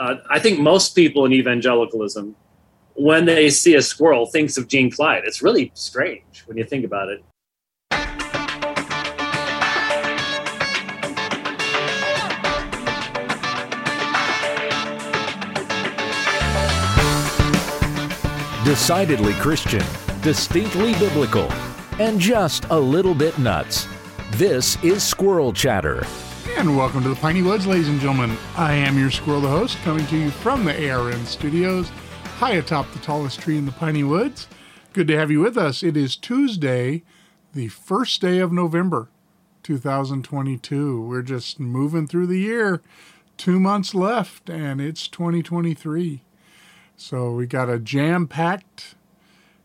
Uh, I think most people in evangelicalism, when they see a squirrel, thinks of Gene Clyde. It's really strange when you think about it. Decidedly Christian, distinctly biblical, and just a little bit nuts. This is Squirrel Chatter. And welcome to the Piney Woods, ladies and gentlemen. I am your squirrel, the host, coming to you from the ARN studios, high atop the tallest tree in the Piney Woods. Good to have you with us. It is Tuesday, the first day of November, 2022. We're just moving through the year. Two months left, and it's 2023. So we got a jam-packed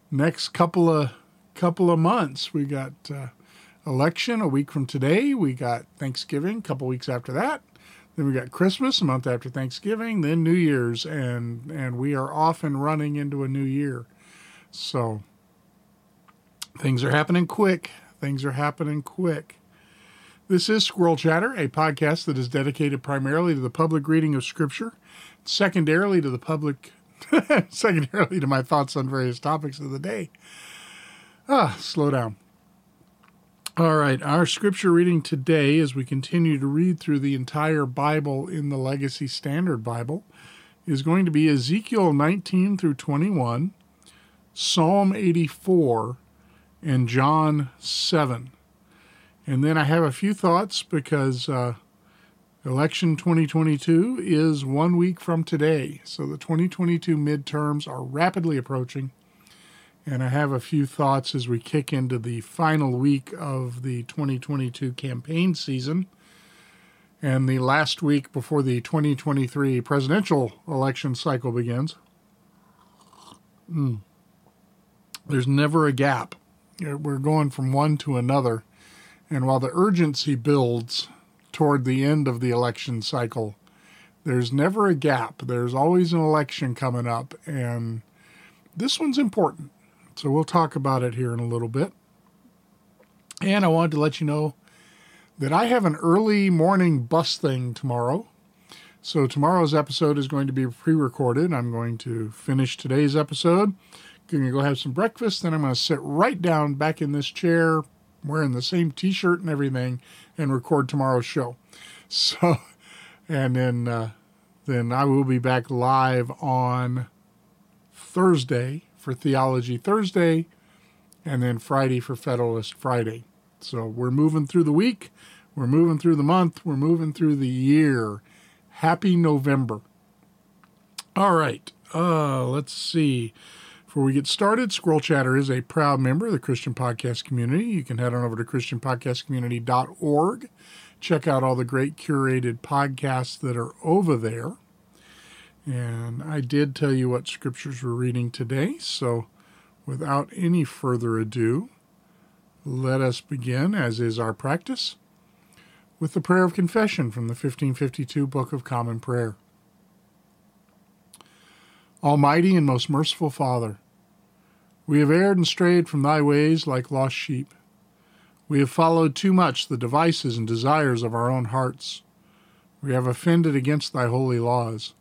next couple of couple of months. We got uh, election a week from today. We got Thanksgiving a couple weeks after that. Then we got Christmas a month after Thanksgiving. Then New Year's, and and we are off and running into a new year. So things are happening quick. Things are happening quick. This is Squirrel Chatter, a podcast that is dedicated primarily to the public reading of Scripture, secondarily to the public secondarily to my thoughts on various topics of the day. Ah, slow down. All right, our scripture reading today, as we continue to read through the entire Bible in the Legacy Standard Bible, is going to be Ezekiel 19 through 21, Psalm 84, and John 7. And then I have a few thoughts because uh, Election 2022 is one week from today. So the 2022 midterms are rapidly approaching. And I have a few thoughts as we kick into the final week of the 2022 campaign season and the last week before the 2023 presidential election cycle begins. Mm. There's never a gap. We're going from one to another. And while the urgency builds, toward the end of the election cycle. There's never a gap. There's always an election coming up, and this one's important. So we'll talk about it here in a little bit. And I wanted to let you know that I have an early morning bus thing tomorrow. So tomorrow's episode is going to be pre-recorded. I'm going to finish today's episode. Going to go have some breakfast, then I'm going to sit right down back in this chair, wearing the same T-shirt and everything, and record tomorrow's show. So, and then uh, then I will be back live on Thursday for Theology Thursday, and then Friday for Federalist Friday. So we're moving through the week, we're moving through the month, we're moving through the year. Happy November. All right, uh, let's see. Before we get started, Squirrel Chatter is a proud member of the Christian Podcast Community. You can head on over to ChristianPodcastCommunity.org. Check out all the great curated podcasts that are over there. And I did tell you what scriptures we're reading today. So without any further ado, let us begin, as is our practice, with the prayer of confession from the 1552 Book of Common Prayer. Almighty and most merciful Father, we have erred and strayed from thy ways like lost sheep. We have followed too much the devices and desires of our own hearts. We have offended against thy holy laws.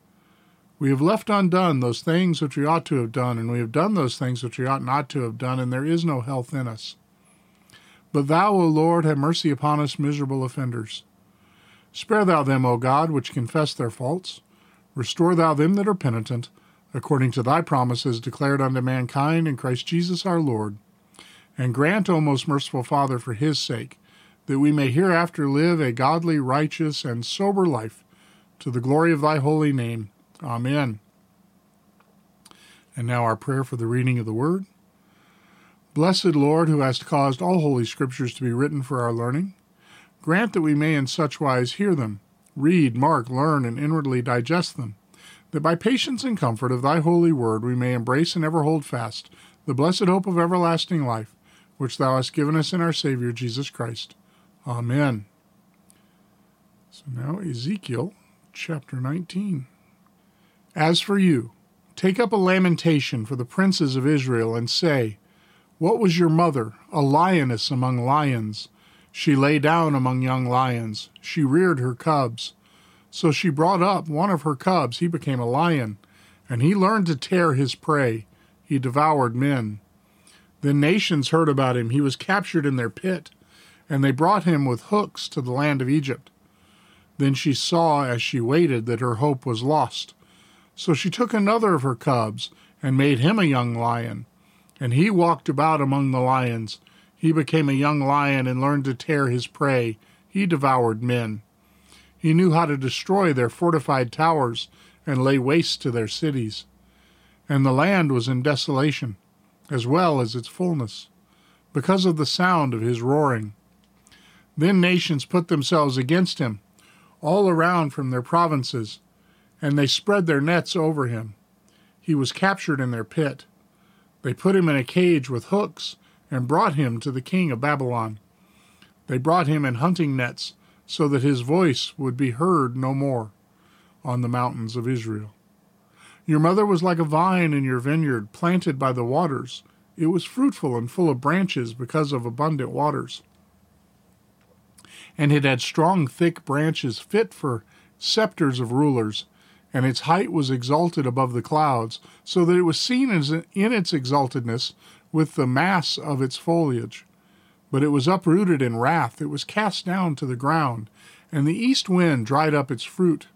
We have left undone those things which we ought to have done, and we have done those things which we ought not to have done, and there is no health in us. But thou, O Lord, have mercy upon us miserable offenders. Spare thou them, O God, which confess their faults. Restore thou them that are penitent according to thy promises declared unto mankind in Christ Jesus our Lord. And grant, O most merciful Father, for his sake, that we may hereafter live a godly, righteous, and sober life, to the glory of thy holy name. Amen. And now our prayer for the reading of the word. Blessed Lord, who hast caused all holy scriptures to be written for our learning, grant that we may in such wise hear them, read, mark, learn, and inwardly digest them that by patience and comfort of thy holy word we may embrace and ever hold fast the blessed hope of everlasting life, which thou hast given us in our Savior Jesus Christ. Amen. So now, Ezekiel chapter 19. As for you, take up a lamentation for the princes of Israel, and say, What was your mother, a lioness among lions? She lay down among young lions, she reared her cubs. So she brought up one of her cubs. He became a lion, and he learned to tear his prey. He devoured men. Then nations heard about him. He was captured in their pit, and they brought him with hooks to the land of Egypt. Then she saw as she waited that her hope was lost. So she took another of her cubs and made him a young lion. And he walked about among the lions. He became a young lion and learned to tear his prey. He devoured men. He knew how to destroy their fortified towers and lay waste to their cities. And the land was in desolation, as well as its fullness, because of the sound of his roaring. Then nations put themselves against him, all around from their provinces, and they spread their nets over him. He was captured in their pit. They put him in a cage with hooks and brought him to the king of Babylon. They brought him in hunting nets so that his voice would be heard no more on the mountains of Israel. Your mother was like a vine in your vineyard planted by the waters. It was fruitful and full of branches because of abundant waters. And it had strong, thick branches fit for scepters of rulers, and its height was exalted above the clouds, so that it was seen in its exaltedness with the mass of its foliage. But it was uprooted in wrath, it was cast down to the ground, and the east wind dried up its fruit.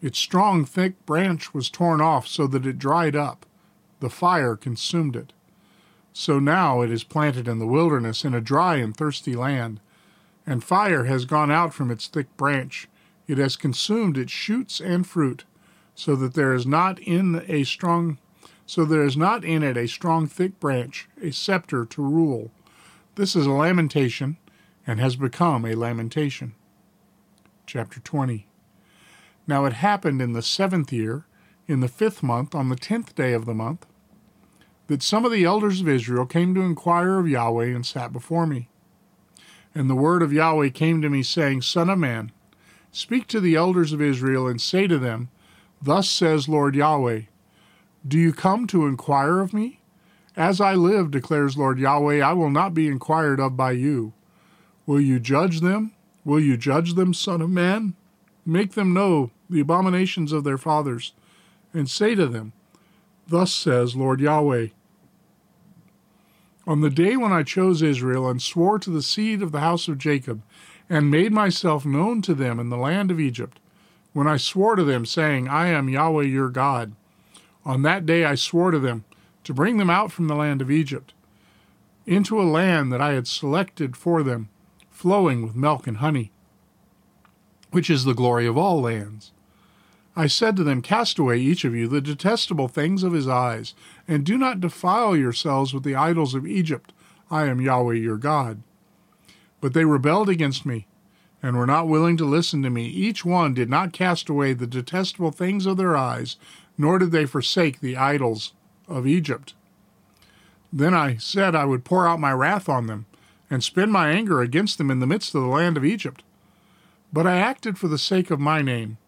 Its strong, thick branch was torn off so that it dried up. The fire consumed it. So now it is planted in the wilderness in a dry and thirsty land, and fire has gone out from its thick branch. It has consumed its shoots and fruit, so that there is not in a strong so there is not in it a strong thick branch, a scepter to rule. This is a lamentation, and has become a lamentation. Chapter 20 Now it happened in the seventh year, in the fifth month, on the tenth day of the month, that some of the elders of Israel came to inquire of Yahweh and sat before me. And the word of Yahweh came to me, saying, Son of man, speak to the elders of Israel, and say to them, Thus says Lord Yahweh, do you come to inquire of me? As I live, declares Lord Yahweh, I will not be inquired of by you. Will you judge them? Will you judge them, Son of Man? Make them know the abominations of their fathers, and say to them, Thus says Lord Yahweh. On the day when I chose Israel and swore to the seed of the house of Jacob, and made myself known to them in the land of Egypt, when I swore to them, saying, I am Yahweh your God, on that day I swore to them to bring them out from the land of Egypt into a land that I had selected for them, flowing with milk and honey, which is the glory of all lands. I said to them, Cast away each of you the detestable things of his eyes, and do not defile yourselves with the idols of Egypt. I am Yahweh your God. But they rebelled against me, and were not willing to listen to me. Each one did not cast away the detestable things of their eyes, nor did they forsake the idols of Egypt. Then I said I would pour out my wrath on them, and spend my anger against them in the midst of the land of Egypt. But I acted for the sake of my name,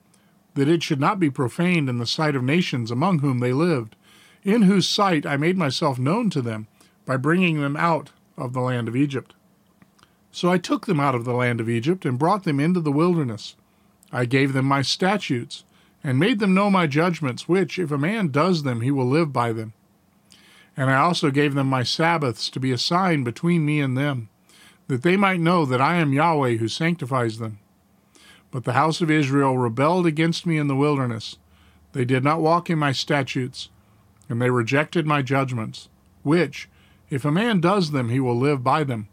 that it should not be profaned in the sight of nations among whom they lived, in whose sight I made myself known to them by bringing them out of the land of Egypt. So I took them out of the land of Egypt and brought them into the wilderness. I gave them my statutes and made them know my judgments, which, if a man does them, he will live by them. And I also gave them my Sabbaths to be a sign between me and them, that they might know that I am Yahweh who sanctifies them. But the house of Israel rebelled against me in the wilderness. They did not walk in my statutes, and they rejected my judgments, which, if a man does them, he will live by them.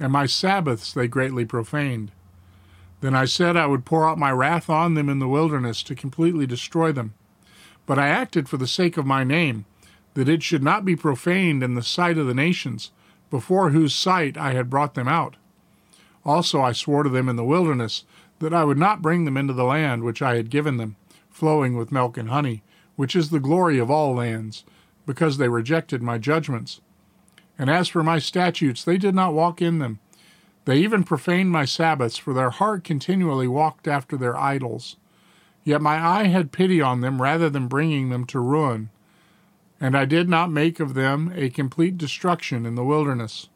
And my Sabbaths they greatly profaned. Then I said I would pour out my wrath on them in the wilderness to completely destroy them. But I acted for the sake of my name, that it should not be profaned in the sight of the nations, before whose sight I had brought them out. Also I swore to them in the wilderness that I would not bring them into the land which I had given them, flowing with milk and honey, which is the glory of all lands, because they rejected my judgments. And as for my statutes, they did not walk in them they even profaned my Sabbaths, for their heart continually walked after their idols. Yet my eye had pity on them rather than bringing them to ruin, and I did not make of them a complete destruction in the wilderness.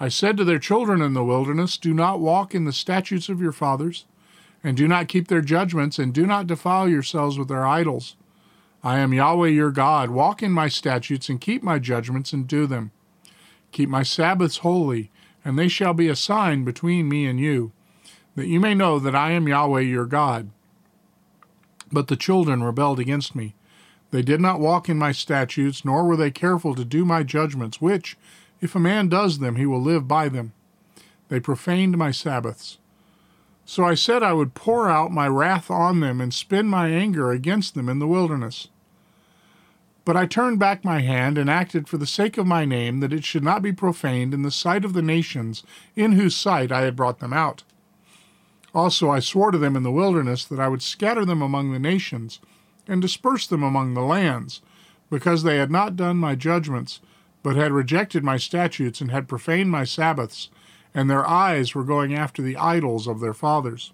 I said to their children in the wilderness, Do not walk in the statutes of your fathers, and do not keep their judgments, and do not defile yourselves with their idols. I am Yahweh your God. Walk in my statutes, and keep my judgments, and do them. Keep my Sabbaths holy, and they shall be a sign between me and you, that you may know that I am Yahweh your God. But the children rebelled against me. They did not walk in my statutes, nor were they careful to do my judgments, which, if a man does them, he will live by them. They profaned my Sabbaths. So I said I would pour out my wrath on them and spend my anger against them in the wilderness. But I turned back my hand and acted for the sake of my name that it should not be profaned in the sight of the nations in whose sight I had brought them out. Also I swore to them in the wilderness that I would scatter them among the nations and disperse them among the lands, because they had not done my judgments, but had rejected my statutes and had profaned my Sabbaths, and their eyes were going after the idols of their fathers.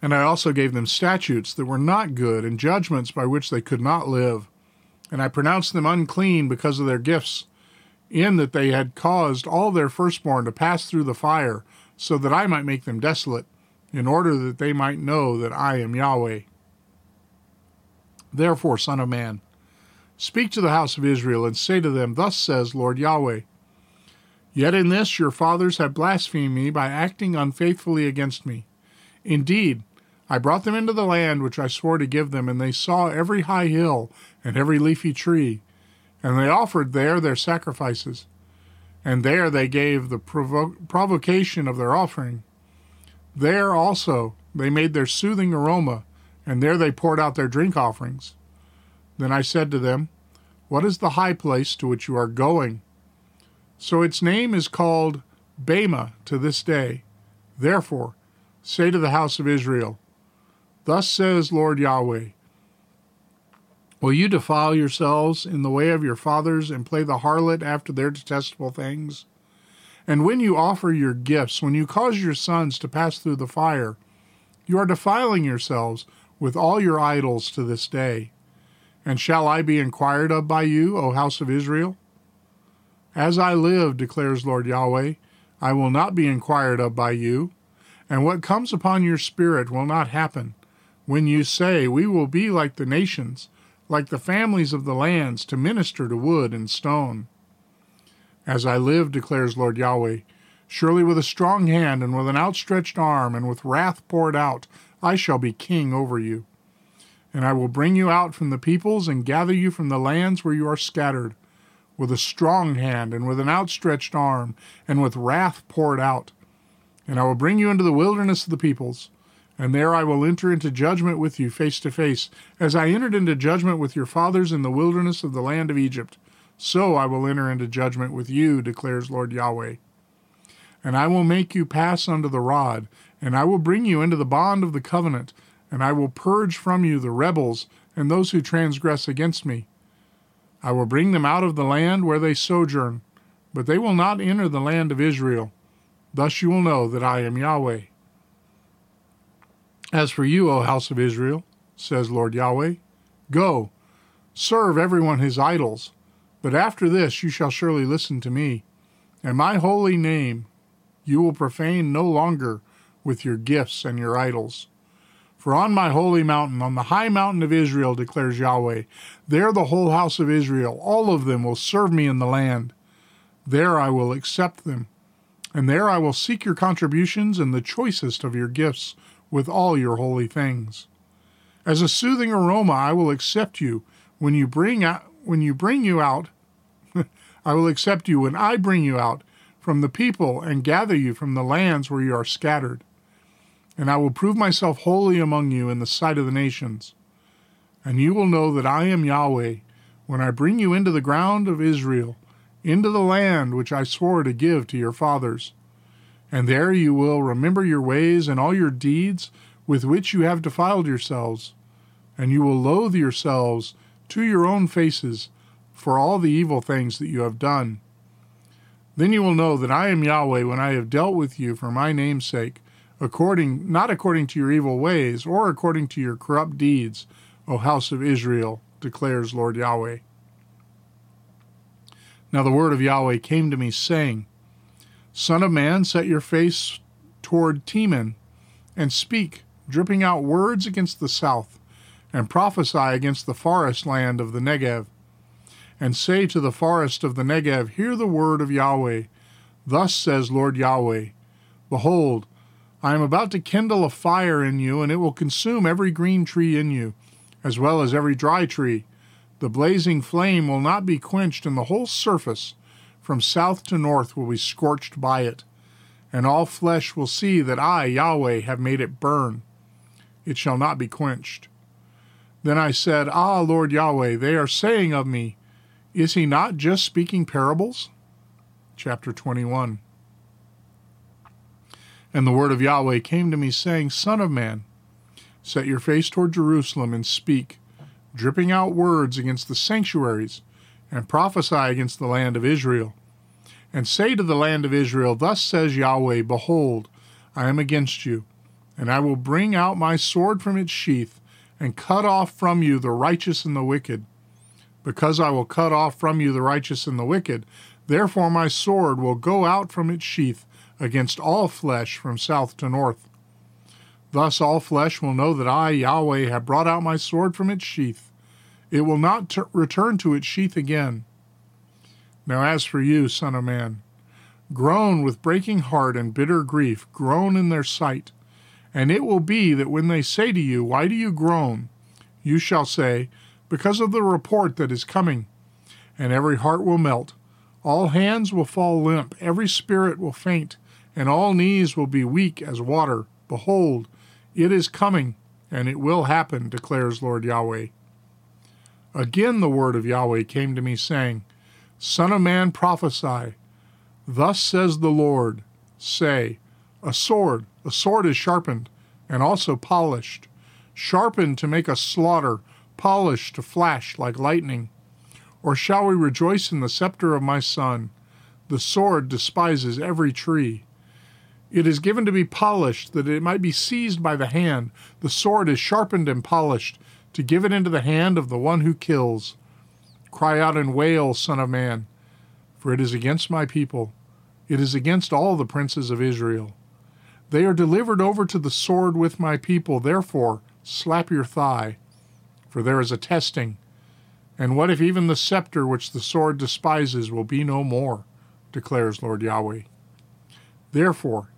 And I also gave them statutes that were not good, and judgments by which they could not live. And I pronounced them unclean because of their gifts, in that they had caused all their firstborn to pass through the fire, so that I might make them desolate, in order that they might know that I am Yahweh. Therefore, Son of Man, speak to the house of Israel, and say to them, Thus says Lord Yahweh Yet in this your fathers have blasphemed me by acting unfaithfully against me. Indeed, I brought them into the land which I swore to give them, and they saw every high hill and every leafy tree, and they offered there their sacrifices. And there they gave the provo- provocation of their offering. There also they made their soothing aroma, and there they poured out their drink offerings. Then I said to them, What is the high place to which you are going? So its name is called Bamah to this day. Therefore, say to the house of Israel, Thus says Lord Yahweh Will you defile yourselves in the way of your fathers and play the harlot after their detestable things? And when you offer your gifts, when you cause your sons to pass through the fire, you are defiling yourselves with all your idols to this day. And shall I be inquired of by you, O house of Israel? As I live, declares Lord Yahweh, I will not be inquired of by you, and what comes upon your spirit will not happen. When you say, We will be like the nations, like the families of the lands, to minister to wood and stone. As I live, declares Lord Yahweh, surely with a strong hand and with an outstretched arm and with wrath poured out, I shall be king over you. And I will bring you out from the peoples and gather you from the lands where you are scattered with a strong hand and with an outstretched arm and with wrath poured out. And I will bring you into the wilderness of the peoples, and there I will enter into judgment with you face to face, as I entered into judgment with your fathers in the wilderness of the land of Egypt. So I will enter into judgment with you, declares Lord Yahweh. And I will make you pass under the rod, and I will bring you into the bond of the covenant, and I will purge from you the rebels and those who transgress against me I will bring them out of the land where they sojourn, but they will not enter the land of Israel. Thus you will know that I am Yahweh. As for you, O house of Israel, says Lord Yahweh, go, serve everyone his idols, but after this you shall surely listen to me, and my holy name you will profane no longer with your gifts and your idols. For on my holy mountain, on the high mountain of Israel, declares Yahweh, there the whole house of Israel, all of them, will serve me in the land. There I will accept them, and there I will seek your contributions and the choicest of your gifts with all your holy things. As a soothing aroma, I will accept you when you bring out when you bring you out. I will accept you when I bring you out from the people and gather you from the lands where you are scattered and I will prove myself holy among you in the sight of the nations. And you will know that I am Yahweh when I bring you into the ground of Israel, into the land which I swore to give to your fathers. And there you will remember your ways and all your deeds with which you have defiled yourselves, and you will loathe yourselves to your own faces for all the evil things that you have done. Then you will know that I am Yahweh when I have dealt with you for my name's sake according not according to your evil ways or according to your corrupt deeds, O house of Israel, declares Lord Yahweh. Now the word of Yahweh came to me, saying, Son of man, set your face toward Teman, and speak, dripping out words against the south, and prophesy against the forest land of the Negev. And say to the forest of the Negev, Hear the word of Yahweh. Thus says Lord Yahweh Behold, I am about to kindle a fire in you, and it will consume every green tree in you, as well as every dry tree. The blazing flame will not be quenched, and the whole surface, from south to north, will be scorched by it. And all flesh will see that I, Yahweh, have made it burn. It shall not be quenched. Then I said, Ah, Lord Yahweh, they are saying of me, Is he not just speaking parables? Chapter 21. And the word of Yahweh came to me, saying, Son of man, set your face toward Jerusalem and speak, dripping out words against the sanctuaries, and prophesy against the land of Israel. And say to the land of Israel, Thus says Yahweh, Behold, I am against you, and I will bring out my sword from its sheath, and cut off from you the righteous and the wicked. Because I will cut off from you the righteous and the wicked, therefore my sword will go out from its sheath against all flesh from south to north. Thus all flesh will know that I, Yahweh, have brought out my sword from its sheath. It will not t- return to its sheath again. Now, as for you, Son of Man, groan with breaking heart and bitter grief, groan in their sight. And it will be that when they say to you, Why do you groan? you shall say, Because of the report that is coming. And every heart will melt, all hands will fall limp, every spirit will faint and all knees will be weak as water. Behold, it is coming, and it will happen, declares Lord Yahweh. Again the word of Yahweh came to me, saying, Son of man, prophesy. Thus says the Lord Say, A sword, a sword is sharpened, and also polished, sharpened to make a slaughter, polished to flash like lightning. Or shall we rejoice in the scepter of my son? The sword despises every tree. It is given to be polished, that it might be seized by the hand. The sword is sharpened and polished, to give it into the hand of the one who kills. Cry out and wail, Son of Man, for it is against my people. It is against all the princes of Israel. They are delivered over to the sword with my people. Therefore, slap your thigh, for there is a testing. And what if even the scepter which the sword despises will be no more? declares Lord Yahweh. Therefore,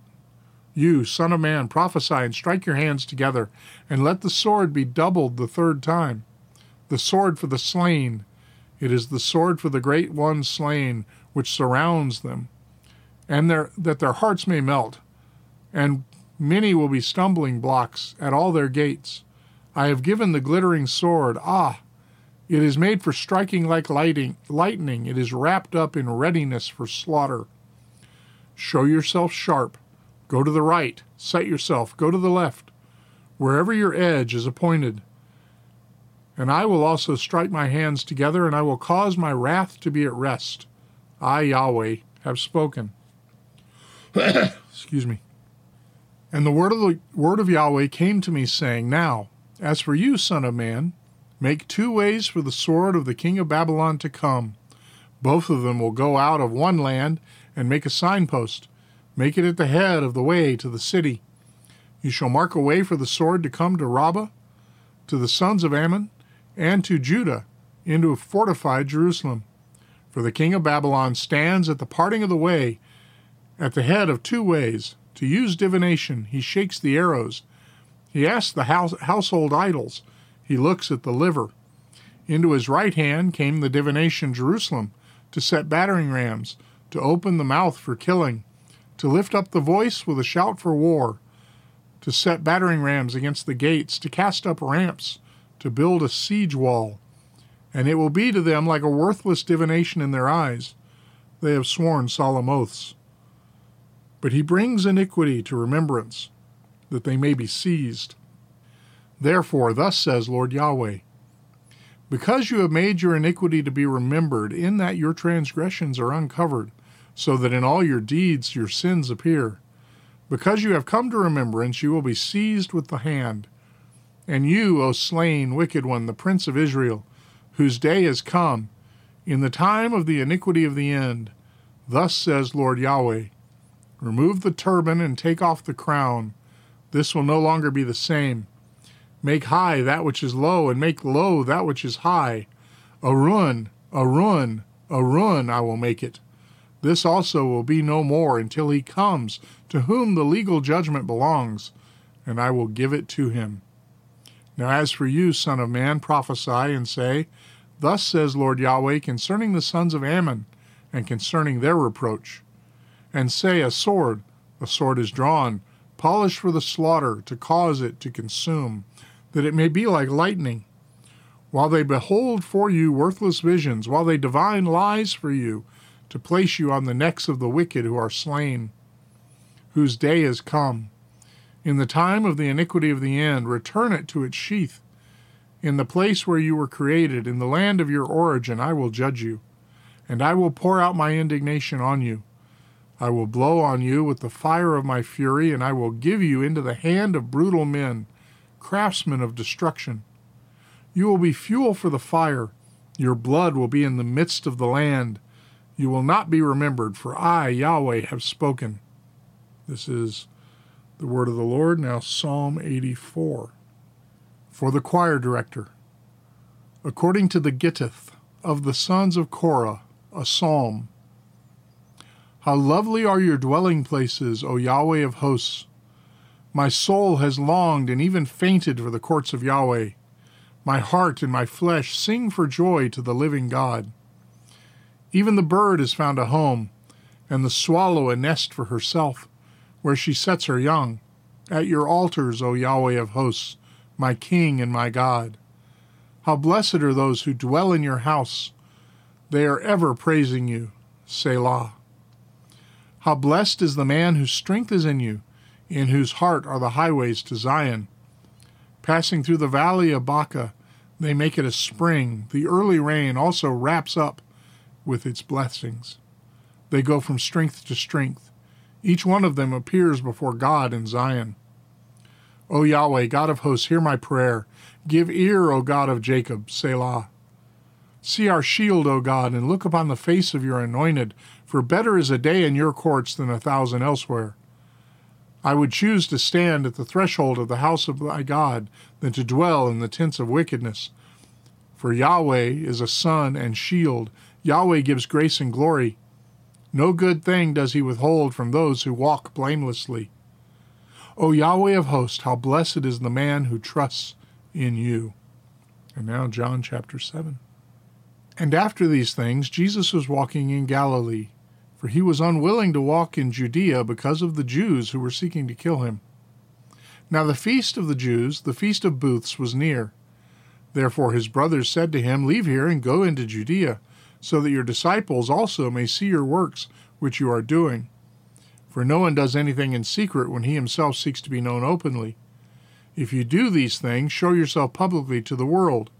you, Son of Man, prophesy and strike your hands together, and let the sword be doubled the third time. The sword for the slain. It is the sword for the great ones slain, which surrounds them, and their, that their hearts may melt. And many will be stumbling blocks at all their gates. I have given the glittering sword. Ah, it is made for striking like lighting, lightning. It is wrapped up in readiness for slaughter. Show yourself sharp Go to the right, set yourself, go to the left, wherever your edge is appointed. And I will also strike my hands together, and I will cause my wrath to be at rest. I, Yahweh, have spoken. Excuse me. And the word of the word of Yahweh came to me, saying, Now, as for you, son of man, make two ways for the sword of the king of Babylon to come. Both of them will go out of one land and make a signpost Make it at the head of the way to the city. You shall mark a way for the sword to come to Rabbah, to the sons of Ammon, and to Judah, into fortified Jerusalem. For the king of Babylon stands at the parting of the way, at the head of two ways. To use divination, he shakes the arrows. He asks the house, household idols. He looks at the liver. Into his right hand came the divination Jerusalem, to set battering rams, to open the mouth for killing to lift up the voice with a shout for war, to set battering rams against the gates, to cast up ramps, to build a siege wall. And it will be to them like a worthless divination in their eyes. They have sworn solemn oaths. But he brings iniquity to remembrance, that they may be seized. Therefore, thus says Lord Yahweh Because you have made your iniquity to be remembered, in that your transgressions are uncovered, so that in all your deeds your sins appear. Because you have come to remembrance, you will be seized with the hand. And you, O slain, wicked one, the prince of Israel, whose day has come, in the time of the iniquity of the end, thus says Lord Yahweh Remove the turban and take off the crown. This will no longer be the same. Make high that which is low, and make low that which is high. A ruin, a ruin, a ruin I will make it. This also will be no more until he comes, to whom the legal judgment belongs, and I will give it to him. Now as for you, Son of Man, prophesy and say, Thus says Lord Yahweh concerning the sons of Ammon, and concerning their reproach. And say, A sword, a sword is drawn, polished for the slaughter, to cause it to consume, that it may be like lightning. While they behold for you worthless visions, while they divine lies for you, to place you on the necks of the wicked who are slain, whose day is come. In the time of the iniquity of the end, return it to its sheath. In the place where you were created, in the land of your origin, I will judge you, and I will pour out my indignation on you. I will blow on you with the fire of my fury, and I will give you into the hand of brutal men, craftsmen of destruction. You will be fuel for the fire. Your blood will be in the midst of the land. You will not be remembered, for I, Yahweh, have spoken. This is the word of the Lord. Now, Psalm 84. For the choir director, according to the Gittith of the sons of Korah, a psalm. How lovely are your dwelling places, O Yahweh of hosts! My soul has longed and even fainted for the courts of Yahweh. My heart and my flesh sing for joy to the living God. Even the bird has found a home, and the swallow a nest for herself, where she sets her young. At your altars, O Yahweh of hosts, my King and my God. How blessed are those who dwell in your house. They are ever praising you. Selah. How blessed is the man whose strength is in you, in whose heart are the highways to Zion. Passing through the valley of Baca, they make it a spring. The early rain also wraps up with its blessings. They go from strength to strength. Each one of them appears before God in Zion. O Yahweh, God of hosts, hear my prayer. Give ear, O God of Jacob, Selah. See our shield, O God, and look upon the face of your anointed, for better is a day in your courts than a thousand elsewhere. I would choose to stand at the threshold of the house of thy God than to dwell in the tents of wickedness. For Yahweh is a sun and shield. Yahweh gives grace and glory. No good thing does he withhold from those who walk blamelessly. O Yahweh of hosts, how blessed is the man who trusts in you. And now, John chapter 7. And after these things, Jesus was walking in Galilee, for he was unwilling to walk in Judea because of the Jews who were seeking to kill him. Now the feast of the Jews, the feast of booths, was near. Therefore his brothers said to him, Leave here and go into Judea, so that your disciples also may see your works which you are doing. For no one does anything in secret when he himself seeks to be known openly. If you do these things, show yourself publicly to the world.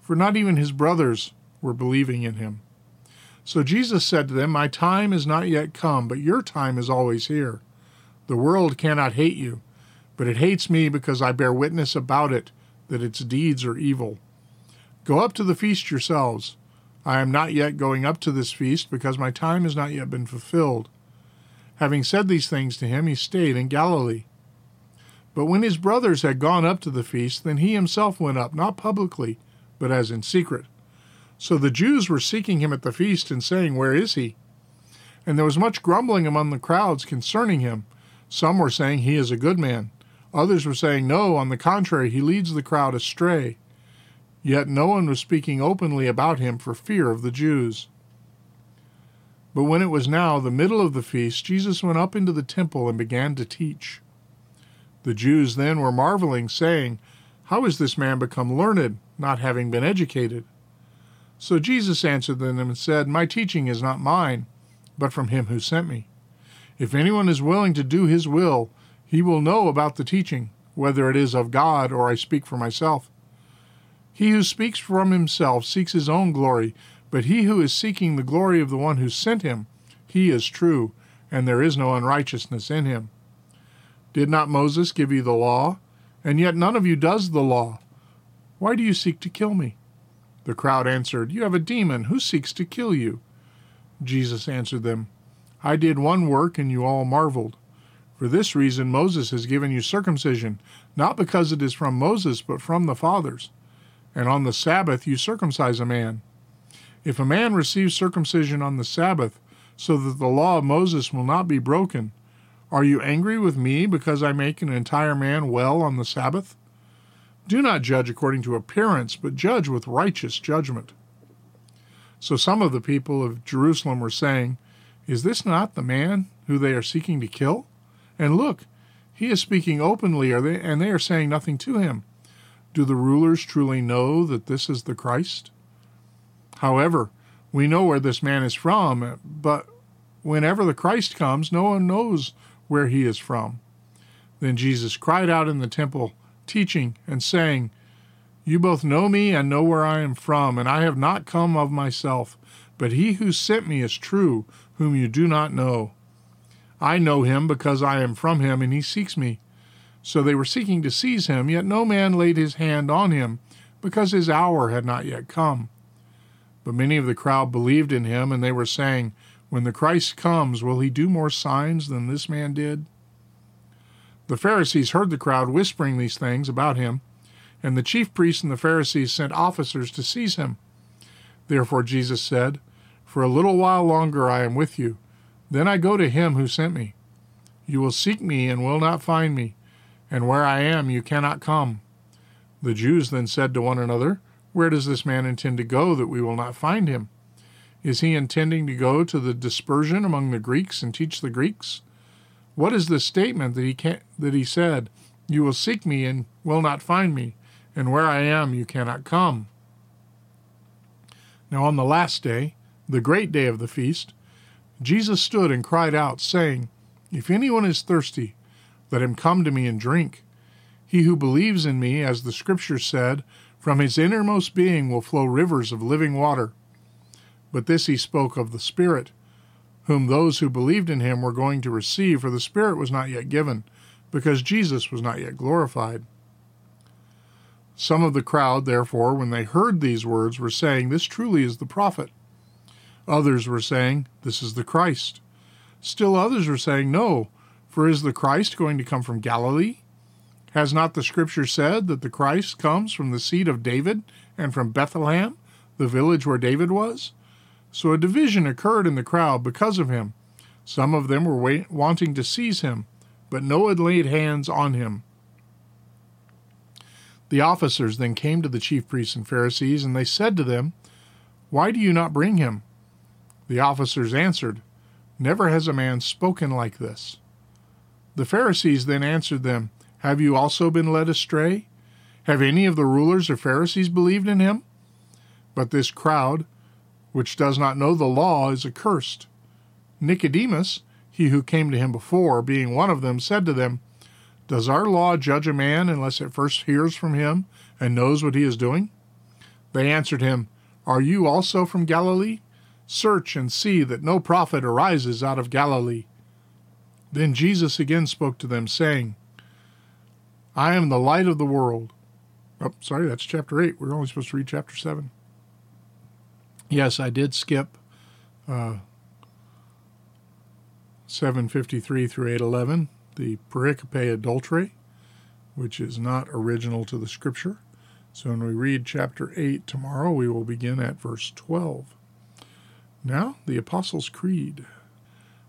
For not even his brothers were believing in him. So Jesus said to them, My time is not yet come, but your time is always here. The world cannot hate you, but it hates me because I bear witness about it that its deeds are evil. Go up to the feast yourselves. I am not yet going up to this feast because my time has not yet been fulfilled. Having said these things to him, he stayed in Galilee. But when his brothers had gone up to the feast, then he himself went up, not publicly, but as in secret. So the Jews were seeking him at the feast and saying, Where is he? And there was much grumbling among the crowds concerning him. Some were saying, He is a good man. Others were saying, No, on the contrary, he leads the crowd astray. Yet no one was speaking openly about him for fear of the Jews. But when it was now the middle of the feast, Jesus went up into the temple and began to teach. The Jews then were marveling, saying, How is this man become learned, not having been educated? So Jesus answered them and said, My teaching is not mine, but from him who sent me. If anyone is willing to do his will, he will know about the teaching, whether it is of God or I speak for myself. He who speaks from himself seeks his own glory, but he who is seeking the glory of the one who sent him, he is true, and there is no unrighteousness in him. Did not Moses give you the law? And yet none of you does the law. Why do you seek to kill me? The crowd answered, You have a demon. Who seeks to kill you? Jesus answered them, I did one work, and you all marveled. For this reason, Moses has given you circumcision, not because it is from Moses, but from the fathers. And on the Sabbath you circumcise a man. If a man receives circumcision on the Sabbath, so that the law of Moses will not be broken, are you angry with me because I make an entire man well on the Sabbath? Do not judge according to appearance, but judge with righteous judgment. So some of the people of Jerusalem were saying, Is this not the man who they are seeking to kill? And look, he is speaking openly, and they are saying nothing to him. Do the rulers truly know that this is the Christ? However, we know where this man is from, but whenever the Christ comes, no one knows where he is from. Then Jesus cried out in the temple, teaching and saying, You both know me and know where I am from, and I have not come of myself, but he who sent me is true, whom you do not know. I know him because I am from him, and he seeks me. So they were seeking to seize him, yet no man laid his hand on him, because his hour had not yet come. But many of the crowd believed in him, and they were saying, When the Christ comes, will he do more signs than this man did? The Pharisees heard the crowd whispering these things about him, and the chief priests and the Pharisees sent officers to seize him. Therefore Jesus said, For a little while longer I am with you then I go to him who sent me. You will seek me and will not find me, and where I am you cannot come. The Jews then said to one another, Where does this man intend to go that we will not find him? Is he intending to go to the dispersion among the Greeks and teach the Greeks? What is the statement that he can, that he said, You will seek me and will not find me, and where I am you cannot come? Now on the last day, the great day of the feast, Jesus stood and cried out, saying, If anyone is thirsty, let him come to me and drink. He who believes in me, as the Scripture said, from his innermost being will flow rivers of living water. But this he spoke of the Spirit, whom those who believed in him were going to receive, for the Spirit was not yet given, because Jesus was not yet glorified. Some of the crowd, therefore, when they heard these words, were saying, This truly is the prophet. Others were saying, This is the Christ. Still others were saying, No, for is the Christ going to come from Galilee? Has not the Scripture said that the Christ comes from the seed of David and from Bethlehem, the village where David was? So a division occurred in the crowd because of him. Some of them were wait- wanting to seize him, but no one laid hands on him. The officers then came to the chief priests and Pharisees, and they said to them, Why do you not bring him? The officers answered, Never has a man spoken like this. The Pharisees then answered them, Have you also been led astray? Have any of the rulers or Pharisees believed in him? But this crowd, which does not know the law, is accursed. Nicodemus, he who came to him before, being one of them, said to them, Does our law judge a man unless it first hears from him and knows what he is doing? They answered him, Are you also from Galilee? Search and see that no prophet arises out of Galilee. Then Jesus again spoke to them, saying, I am the light of the world. Oh, sorry, that's chapter 8. We're only supposed to read chapter 7. Yes, I did skip uh, 753 through 811, the pericope adulterae, which is not original to the scripture. So when we read chapter 8 tomorrow, we will begin at verse 12. Now, the Apostles' Creed.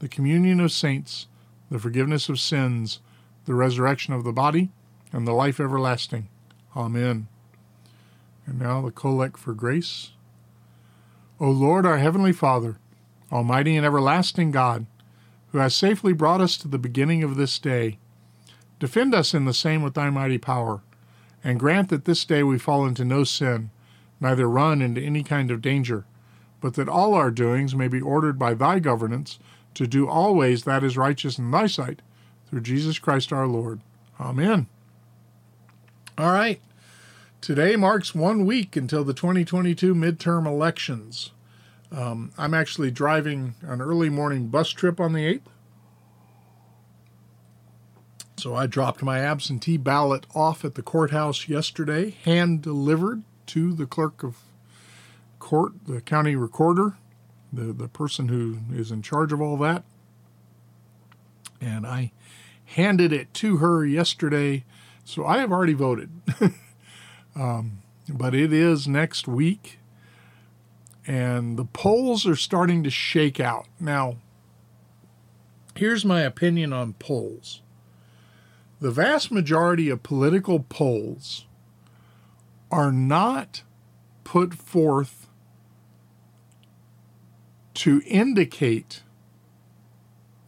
the communion of saints, the forgiveness of sins, the resurrection of the body, and the life everlasting. Amen. And now the collect for grace. O Lord, our heavenly Father, almighty and everlasting God, who has safely brought us to the beginning of this day, defend us in the same with thy mighty power, and grant that this day we fall into no sin, neither run into any kind of danger but that all our doings may be ordered by thy governance, to do always that is righteous in thy sight, through Jesus Christ our Lord. Amen. All right. Today marks one week until the 2022 midterm elections. Um, I'm actually driving an early morning bus trip on the 8th. So I dropped my absentee ballot off at the courthouse yesterday, hand delivered to the clerk of court, the county recorder, the, the person who is in charge of all that. And I handed it to her yesterday. So I have already voted. um, but it is next week. And the polls are starting to shake out. Now, here's my opinion on polls the vast majority of political polls are not put forth to indicate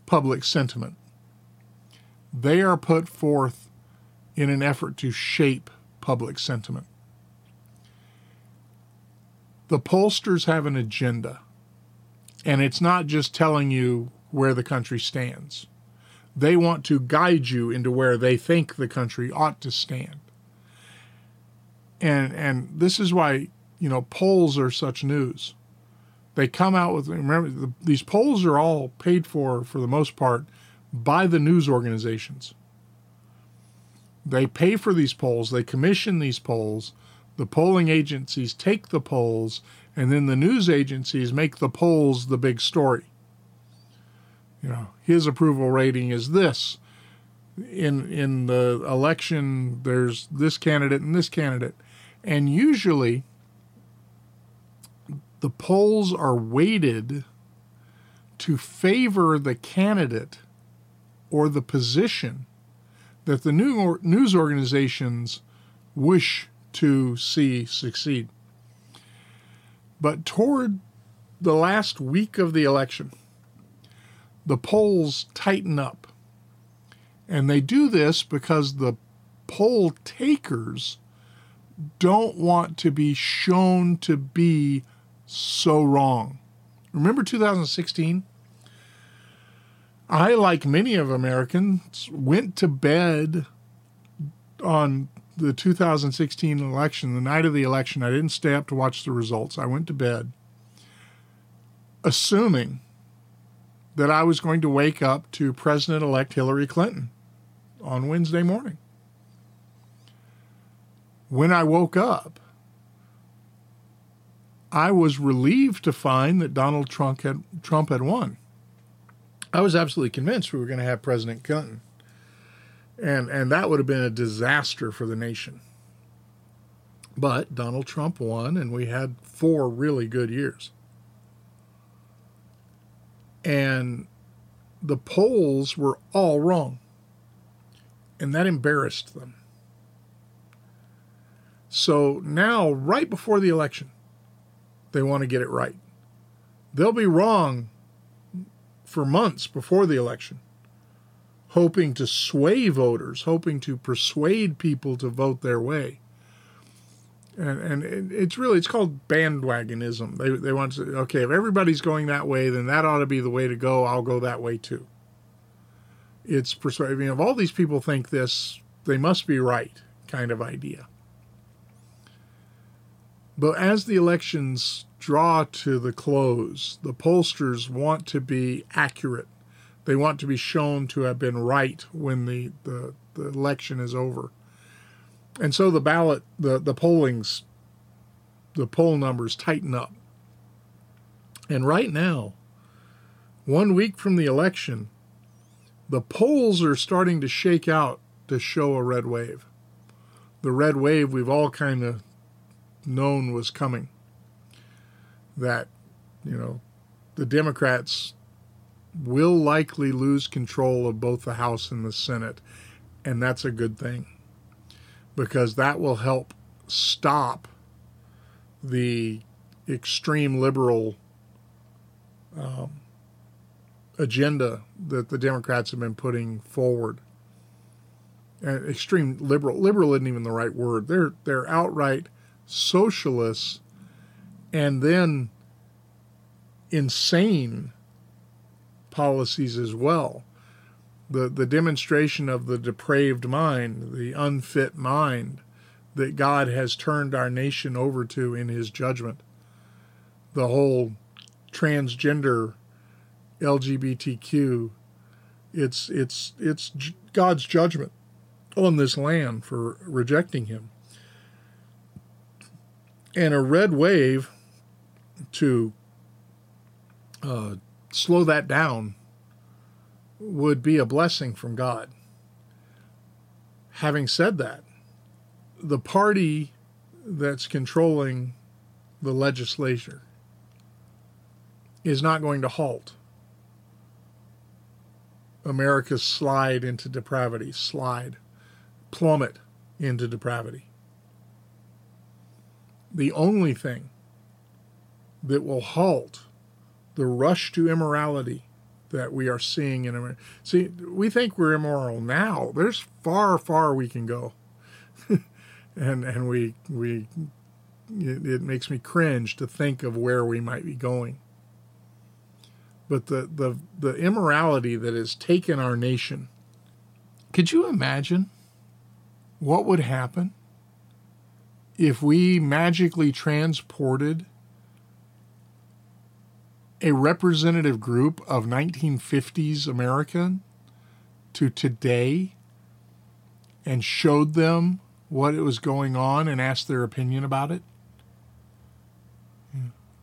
public sentiment. They are put forth in an effort to shape public sentiment. The pollsters have an agenda, and it's not just telling you where the country stands. They want to guide you into where they think the country ought to stand. And and this is why, you know, polls are such news. They come out with remember the, these polls are all paid for for the most part by the news organizations. They pay for these polls, they commission these polls, the polling agencies take the polls, and then the news agencies make the polls the big story. You know, his approval rating is this. In in the election, there's this candidate and this candidate. And usually the polls are weighted to favor the candidate or the position that the new news organizations wish to see succeed. But toward the last week of the election, the polls tighten up. And they do this because the poll takers don't want to be shown to be so wrong. Remember 2016? I, like many of Americans, went to bed on the 2016 election, the night of the election. I didn't stay up to watch the results. I went to bed assuming that I was going to wake up to President elect Hillary Clinton on Wednesday morning. When I woke up, I was relieved to find that Donald Trump had, Trump had won. I was absolutely convinced we were going to have President Clinton. And, and that would have been a disaster for the nation. But Donald Trump won, and we had four really good years. And the polls were all wrong. And that embarrassed them. So now, right before the election, they want to get it right. They'll be wrong for months before the election, hoping to sway voters, hoping to persuade people to vote their way. And, and it's really it's called bandwagonism. They they want to okay if everybody's going that way, then that ought to be the way to go. I'll go that way too. It's persuading. If all these people think this, they must be right, kind of idea. But as the elections draw to the close, the pollsters want to be accurate. They want to be shown to have been right when the, the, the election is over. And so the ballot, the, the pollings, the poll numbers tighten up. And right now, one week from the election, the polls are starting to shake out to show a red wave. The red wave we've all kind of known was coming. That, you know, the Democrats will likely lose control of both the House and the Senate, and that's a good thing because that will help stop the extreme liberal um, agenda that the Democrats have been putting forward. And extreme liberal liberal isn't even the right word. They're they're outright socialists and then insane policies as well. the, the demonstration of the depraved mind, the unfit mind that God has turned our nation over to in his judgment. The whole transgender LGBTQ it's it's it's God's judgment on this land for rejecting him. And a red wave to uh, slow that down would be a blessing from God. Having said that, the party that's controlling the legislature is not going to halt America's slide into depravity, slide, plummet into depravity. The only thing that will halt the rush to immorality that we are seeing in America. See, we think we're immoral now. There's far, far we can go. and and we we it, it makes me cringe to think of where we might be going. But the, the the immorality that has taken our nation. Could you imagine what would happen if we magically transported a representative group of 1950s American to today and showed them what it was going on and asked their opinion about it?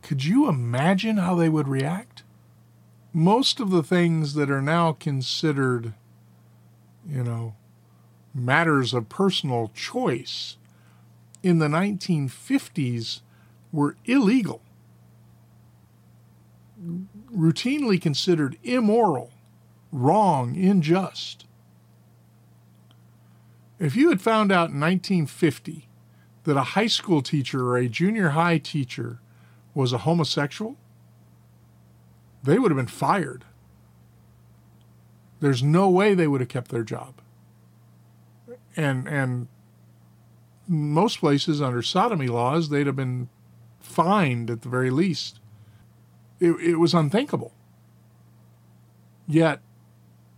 Could you imagine how they would react? Most of the things that are now considered, you know, matters of personal choice in the 1950s were illegal routinely considered immoral, wrong, unjust. If you had found out in 1950 that a high school teacher or a junior high teacher was a homosexual, they would have been fired. There's no way they would have kept their job. And and most places under sodomy laws, they'd have been fined at the very least. It, it was unthinkable. Yet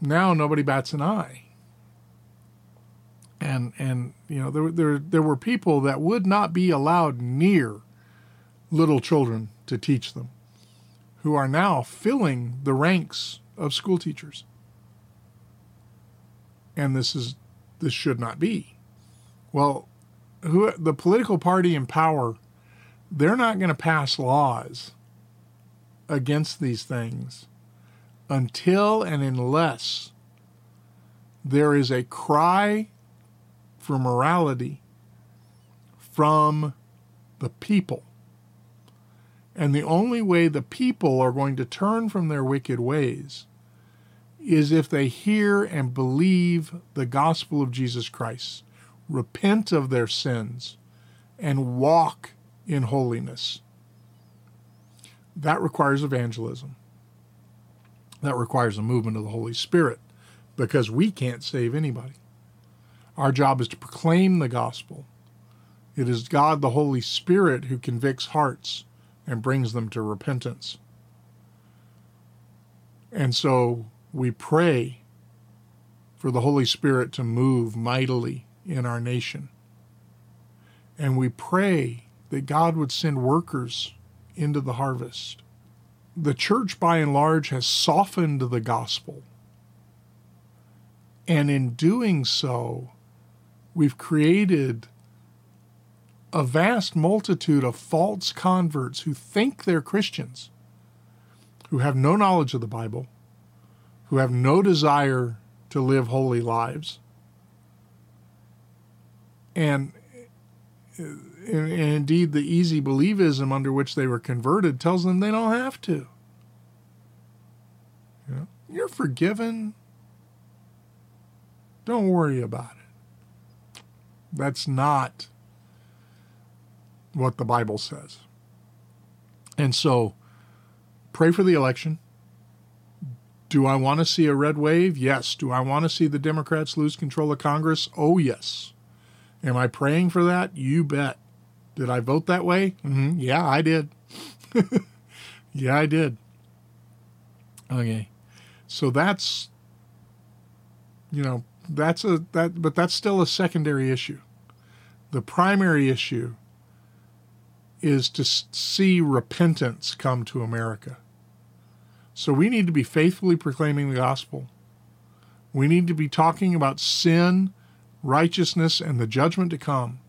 now nobody bats an eye. And and you know there there there were people that would not be allowed near little children to teach them, who are now filling the ranks of school teachers. And this is this should not be. Well, who the political party in power, they're not going to pass laws against these things until and unless there is a cry for morality from the people. And the only way the people are going to turn from their wicked ways is if they hear and believe the gospel of Jesus Christ, repent of their sins, and walk in holiness. That requires evangelism. That requires a movement of the Holy Spirit because we can't save anybody. Our job is to proclaim the gospel. It is God, the Holy Spirit, who convicts hearts and brings them to repentance. And so we pray for the Holy Spirit to move mightily in our nation. And we pray that God would send workers into the harvest. The church, by and large, has softened the gospel. And in doing so, we've created a vast multitude of false converts who think they're Christians, who have no knowledge of the Bible, who have no desire to live holy lives. And and, indeed, the easy believism under which they were converted tells them they don't have to. You're forgiven. Don't worry about it. That's not what the Bible says. And so, pray for the election. Do I want to see a red wave? Yes. Do I want to see the Democrats lose control of Congress? Oh, yes. Am I praying for that? You bet. Did I vote that way? Mm-hmm. Yeah, I did. yeah, I did. Okay. So that's you know, that's a that but that's still a secondary issue. The primary issue is to see repentance come to America. So we need to be faithfully proclaiming the gospel. We need to be talking about sin, righteousness, and the judgment to come.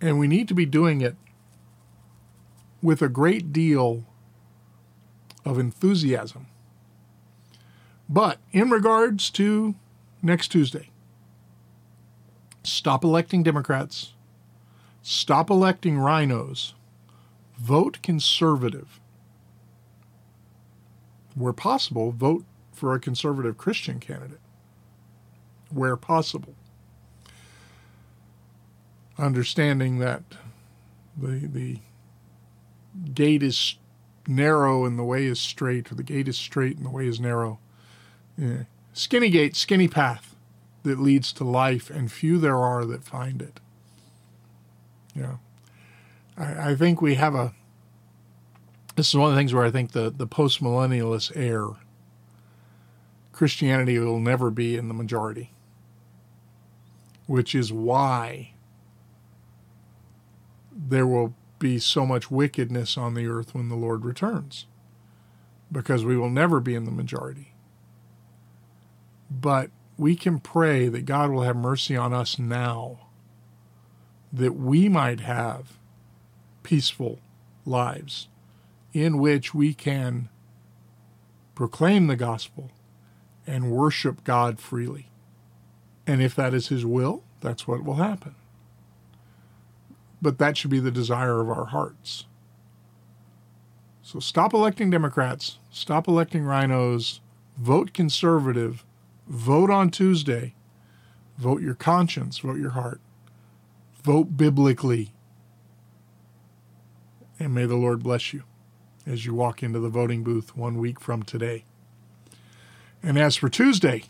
And we need to be doing it with a great deal of enthusiasm. But in regards to next Tuesday, stop electing Democrats, stop electing RINOs, vote conservative. Where possible, vote for a conservative Christian candidate. Where possible. Understanding that the, the gate is narrow and the way is straight, or the gate is straight and the way is narrow. Yeah. Skinny gate, skinny path that leads to life, and few there are that find it. Yeah. I, I think we have a. This is one of the things where I think the, the post millennialist err, Christianity will never be in the majority, which is why there will be so much wickedness on the earth when the Lord returns, because we will never be in the majority. But we can pray that God will have mercy on us now, that we might have peaceful lives in which we can proclaim the gospel and worship God freely. And if that is His will, that's what will happen but that should be the desire of our hearts. So stop electing Democrats, stop electing RINOs, vote conservative, vote on Tuesday, vote your conscience, vote your heart, vote biblically. And may the Lord bless you as you walk into the voting booth one week from today. And as for Tuesday,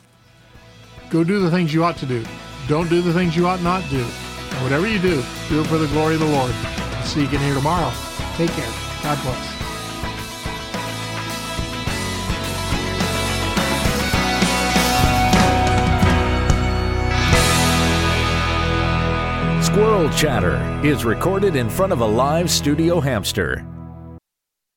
go do the things you ought to do. Don't do the things you ought not do. And Whatever you do, do it for the glory of the Lord. See you again here tomorrow. Take care. God bless. Squirrel Chatter is recorded in front of a live studio hamster